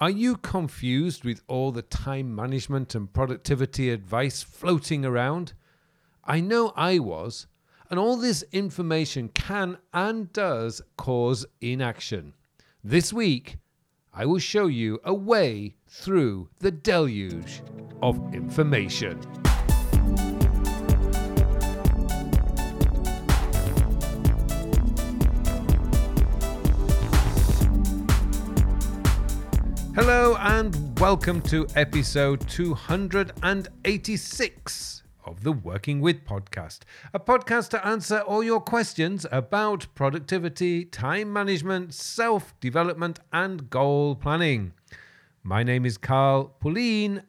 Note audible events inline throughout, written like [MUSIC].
Are you confused with all the time management and productivity advice floating around? I know I was, and all this information can and does cause inaction. This week, I will show you a way through the deluge of information. Hello and welcome to episode 286 of the Working With podcast, a podcast to answer all your questions about productivity, time management, self development, and goal planning. My name is Carl Pullein,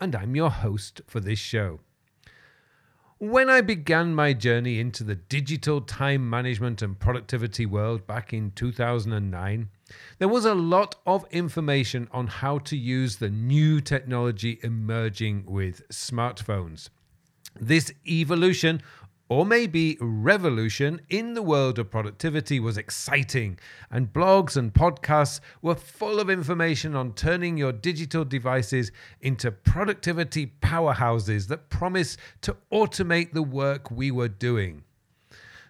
and I'm your host for this show. When I began my journey into the digital time management and productivity world back in 2009, there was a lot of information on how to use the new technology emerging with smartphones. This evolution or maybe revolution in the world of productivity was exciting, and blogs and podcasts were full of information on turning your digital devices into productivity powerhouses that promise to automate the work we were doing.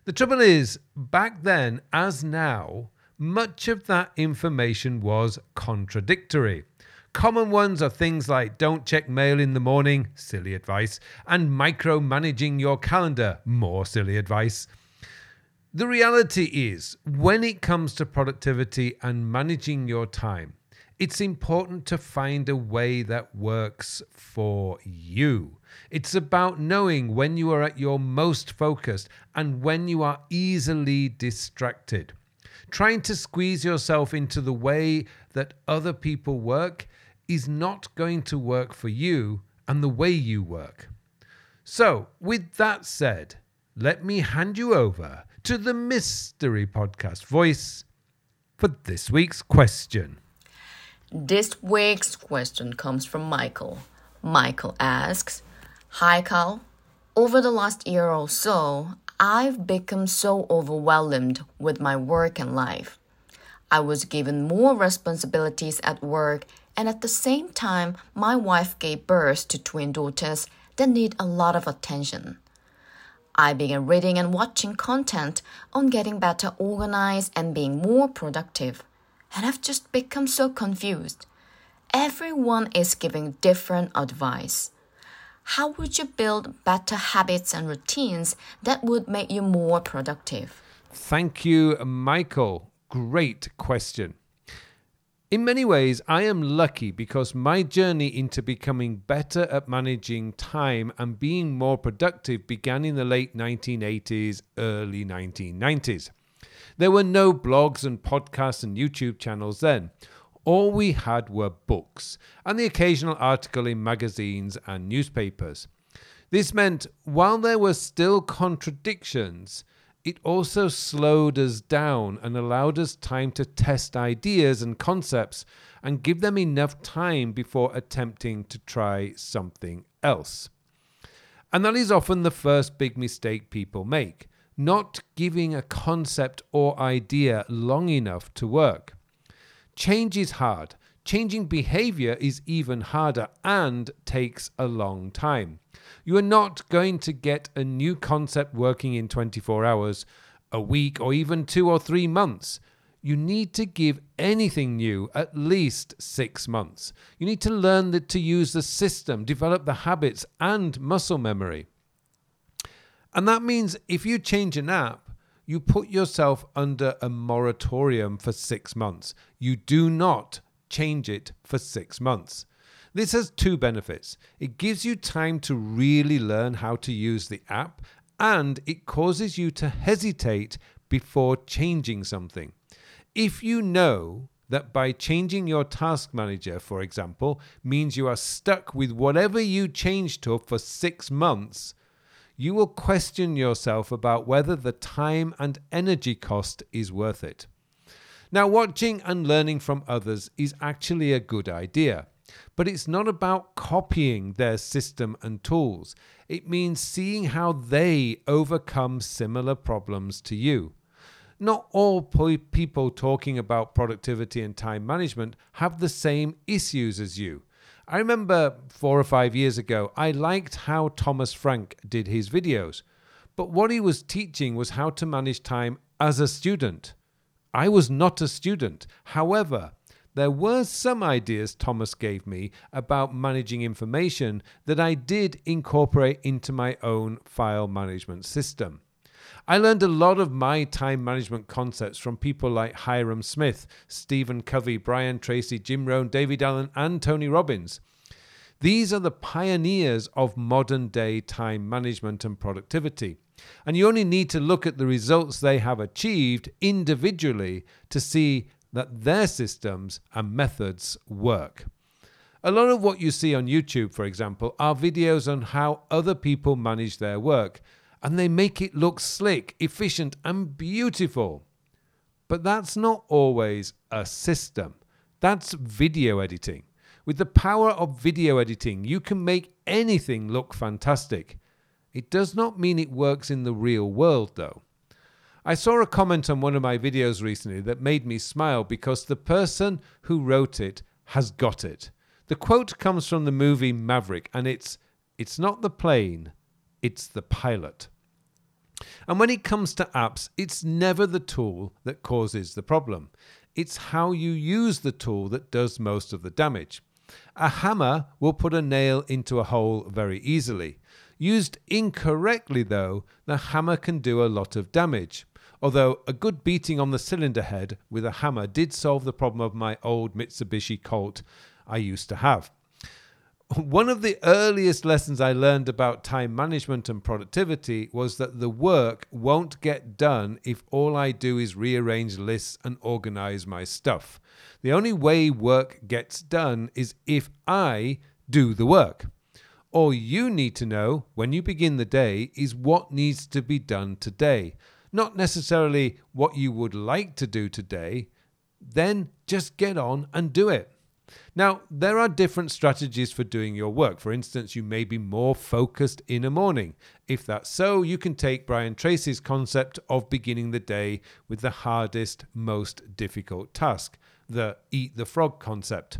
The trouble is, back then, as now, much of that information was contradictory. Common ones are things like don't check mail in the morning, silly advice, and micromanaging your calendar, more silly advice. The reality is, when it comes to productivity and managing your time, it's important to find a way that works for you. It's about knowing when you are at your most focused and when you are easily distracted. Trying to squeeze yourself into the way that other people work is not going to work for you and the way you work. So, with that said, let me hand you over to the Mystery Podcast voice for this week's question. This week's question comes from Michael. Michael asks Hi, Carl. Over the last year or so, I've become so overwhelmed with my work and life. I was given more responsibilities at work and at the same time, my wife gave birth to twin daughters that need a lot of attention. I began reading and watching content on getting better organized and being more productive, and I've just become so confused. Everyone is giving different advice. How would you build better habits and routines that would make you more productive? Thank you, Michael. Great question. In many ways, I am lucky because my journey into becoming better at managing time and being more productive began in the late 1980s, early 1990s. There were no blogs and podcasts and YouTube channels then. All we had were books and the occasional article in magazines and newspapers. This meant while there were still contradictions, it also slowed us down and allowed us time to test ideas and concepts and give them enough time before attempting to try something else. And that is often the first big mistake people make not giving a concept or idea long enough to work. Change is hard. Changing behavior is even harder and takes a long time. You are not going to get a new concept working in 24 hours, a week, or even two or three months. You need to give anything new at least six months. You need to learn to use the system, develop the habits and muscle memory. And that means if you change an app, you put yourself under a moratorium for six months. You do not change it for six months. This has two benefits. It gives you time to really learn how to use the app, and it causes you to hesitate before changing something. If you know that by changing your task manager, for example, means you are stuck with whatever you changed to for six months, you will question yourself about whether the time and energy cost is worth it. Now, watching and learning from others is actually a good idea. But it's not about copying their system and tools. It means seeing how they overcome similar problems to you. Not all people talking about productivity and time management have the same issues as you. I remember four or five years ago, I liked how Thomas Frank did his videos, but what he was teaching was how to manage time as a student. I was not a student. However, there were some ideas Thomas gave me about managing information that I did incorporate into my own file management system. I learned a lot of my time management concepts from people like Hyrum Smith, Stephen Covey, Brian Tracy, Jim Rohn, David Allen, and Tony Robbins. These are the pioneers of modern day time management and productivity. And you only need to look at the results they have achieved individually to see that their systems and methods work. A lot of what you see on YouTube, for example, are videos on how other people manage their work, and they make it look slick, efficient, and beautiful. But that's not always a system. That's video editing. With the power of video editing, you can make anything look fantastic. It does not mean it works in the real world, though. I saw a comment on one of my videos recently that made me smile because the person who wrote it has got it. The quote comes from the movie Maverick, and it's It's not the plane, it's the pilot. And when it comes to apps, it's never the tool that causes the problem. It's how you use the tool that does most of the damage. A hammer will put a nail into a hole very easily. Used incorrectly, though, the hammer can do a lot of damage. Although a good beating on the cylinder head with a hammer did solve the problem of my old Mitsubishi Colt I used to have. One of the earliest lessons I learned about time management and productivity was that the work won't get done if all I do is rearrange lists and organize my stuff. The only way work gets done is if I do the work. All you need to know when you begin the day is what needs to be done today, not necessarily what you would like to do today. Then just get on and do it. Now, there are different strategies for doing your work. For instance, you may be more focused in a morning. If that's so, you can take Brian Tracy's concept of beginning the day with the hardest, most difficult task, the eat the frog concept.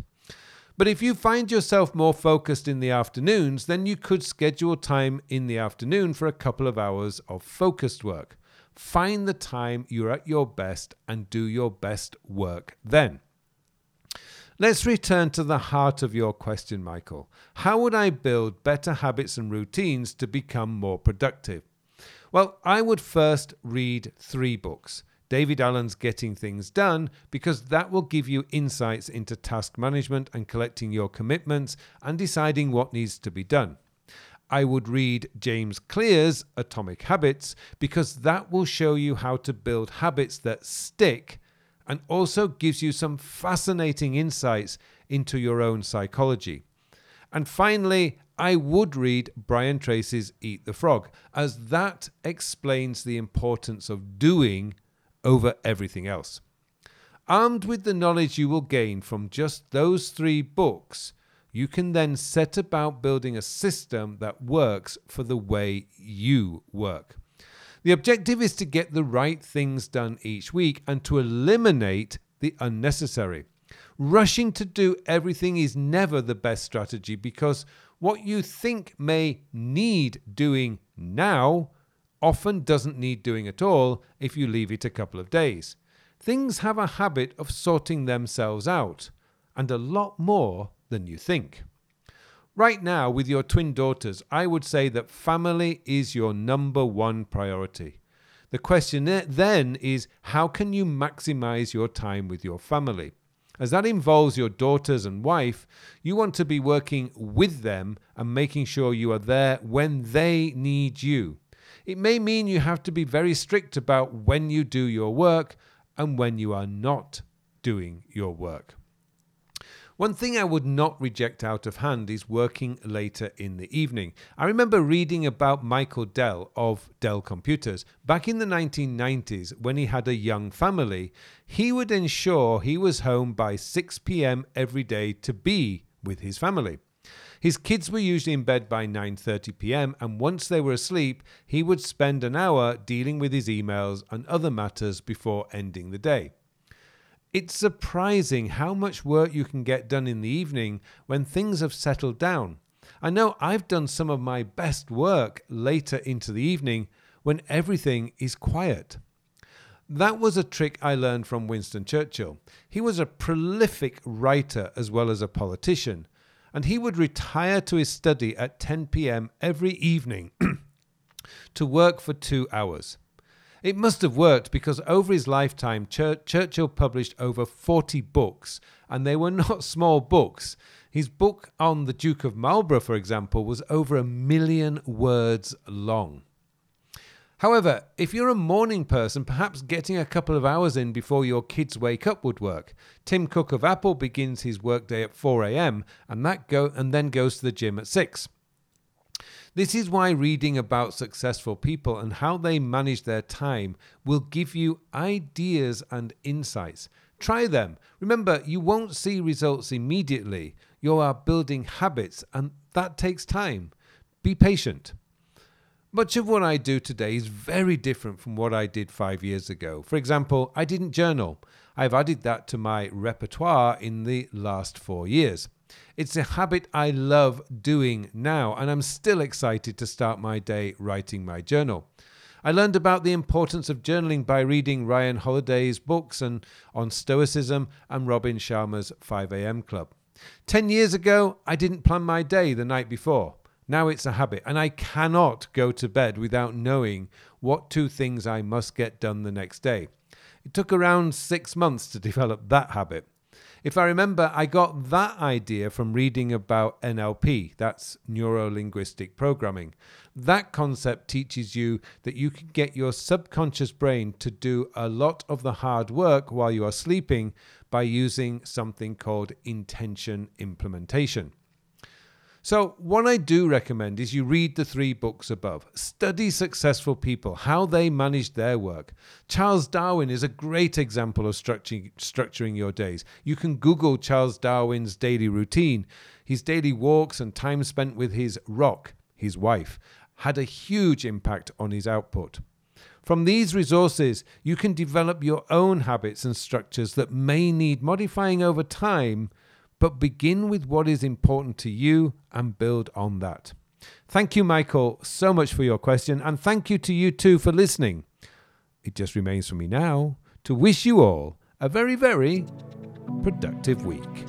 But if you find yourself more focused in the afternoons, then you could schedule time in the afternoon for a couple of hours of focused work. Find the time you're at your best and do your best work then. Let's return to the heart of your question, Michael. How would I build better habits and routines to become more productive? Well, I would first read three books. David Allen's Getting Things Done, because that will give you insights into task management and collecting your commitments and deciding what needs to be done. I would read James Clear's Atomic Habits, because that will show you how to build habits that stick and also gives you some fascinating insights into your own psychology. And finally, I would read Brian Tracy's Eat the Frog, as that explains the importance of doing over everything else. Armed with the knowledge you will gain from just those three books, you can then set about building a system that works for the way you work. The objective is to get the right things done each week and to eliminate the unnecessary. Rushing to do everything is never the best strategy because what you think may need doing now often doesn't need doing at all if you leave it a couple of days. Things have a habit of sorting themselves out, and a lot more than you think. Right now, with your twin daughters, I would say that family is your number one priority. The question then is how can you maximize your time with your family? As that involves your daughters and wife, you want to be working with them and making sure you are there when they need you. It may mean you have to be very strict about when you do your work and when you are not doing your work. One thing I would not reject out of hand is working later in the evening. I remember reading about Michael Dell of Dell Computers. Back in the 1990s, when he had a young family, he would ensure he was home by 6 p.m. every day to be with his family. His kids were usually in bed by 9:30 p.m. and once they were asleep, he would spend an hour dealing with his emails and other matters before ending the day. It's surprising how much work you can get done in the evening when things have settled down. I know I've done some of my best work later into the evening when everything is quiet. That was a trick I learned from Winston Churchill. He was a prolific writer as well as a politician, and he would retire to his study at 10 pm every evening [CLEARS THROAT] to work for two hours. It must have worked because over his lifetime, Chur- Churchill published over 40 books, and they were [LAUGHS] not small books. His book on the Duke of Marlborough, for example, was over a million words long. However, if you're a morning person, perhaps getting a couple of hours in before your kids wake up would work. Tim Cook of Apple begins his workday at 4 a.m. and that go and then goes to the gym at 6. This is why reading about successful people and how they manage their time will give you ideas and insights. Try them. Remember, you won't see results immediately. You are building habits, and that takes time. Be patient. Much of what I do today is very different from what I did five years ago. For example, I didn't journal. I've added that to my repertoire in the last four years. It's a habit I love doing now, and I'm still excited to start my day writing my journal. I learned about the importance of journaling by reading Ryan Holiday's books and on Stoicism and Robin Sharma's 5am Club. Ten years ago, I didn't plan my day the night before. Now it's a habit, and I cannot go to bed without knowing what two things I must get done the next day. It took around six months to [LAUGHS] develop that habit. If I remember, I got that idea from reading about NLP, that's neuro linguistic programming. That concept teaches you that you can get your subconscious brain to do a lot of the hard work while you are sleeping by using something called intention implementation. So, what I do recommend is you read the three books above. Study successful people, how they managed their work. Charles Darwin is a great example of structuring, structuring your days. You can Google Charles Darwin's daily routine. His daily walks and time spent with his rock, his wife, had a huge impact on his output. From these resources, you can develop your own habits and structures that may need modifying over time but begin with what is important to you and build on that. Thank you, Michael, so much for your question, and thank you to you too for listening. It just remains for me now to wish you all a very, very productive week.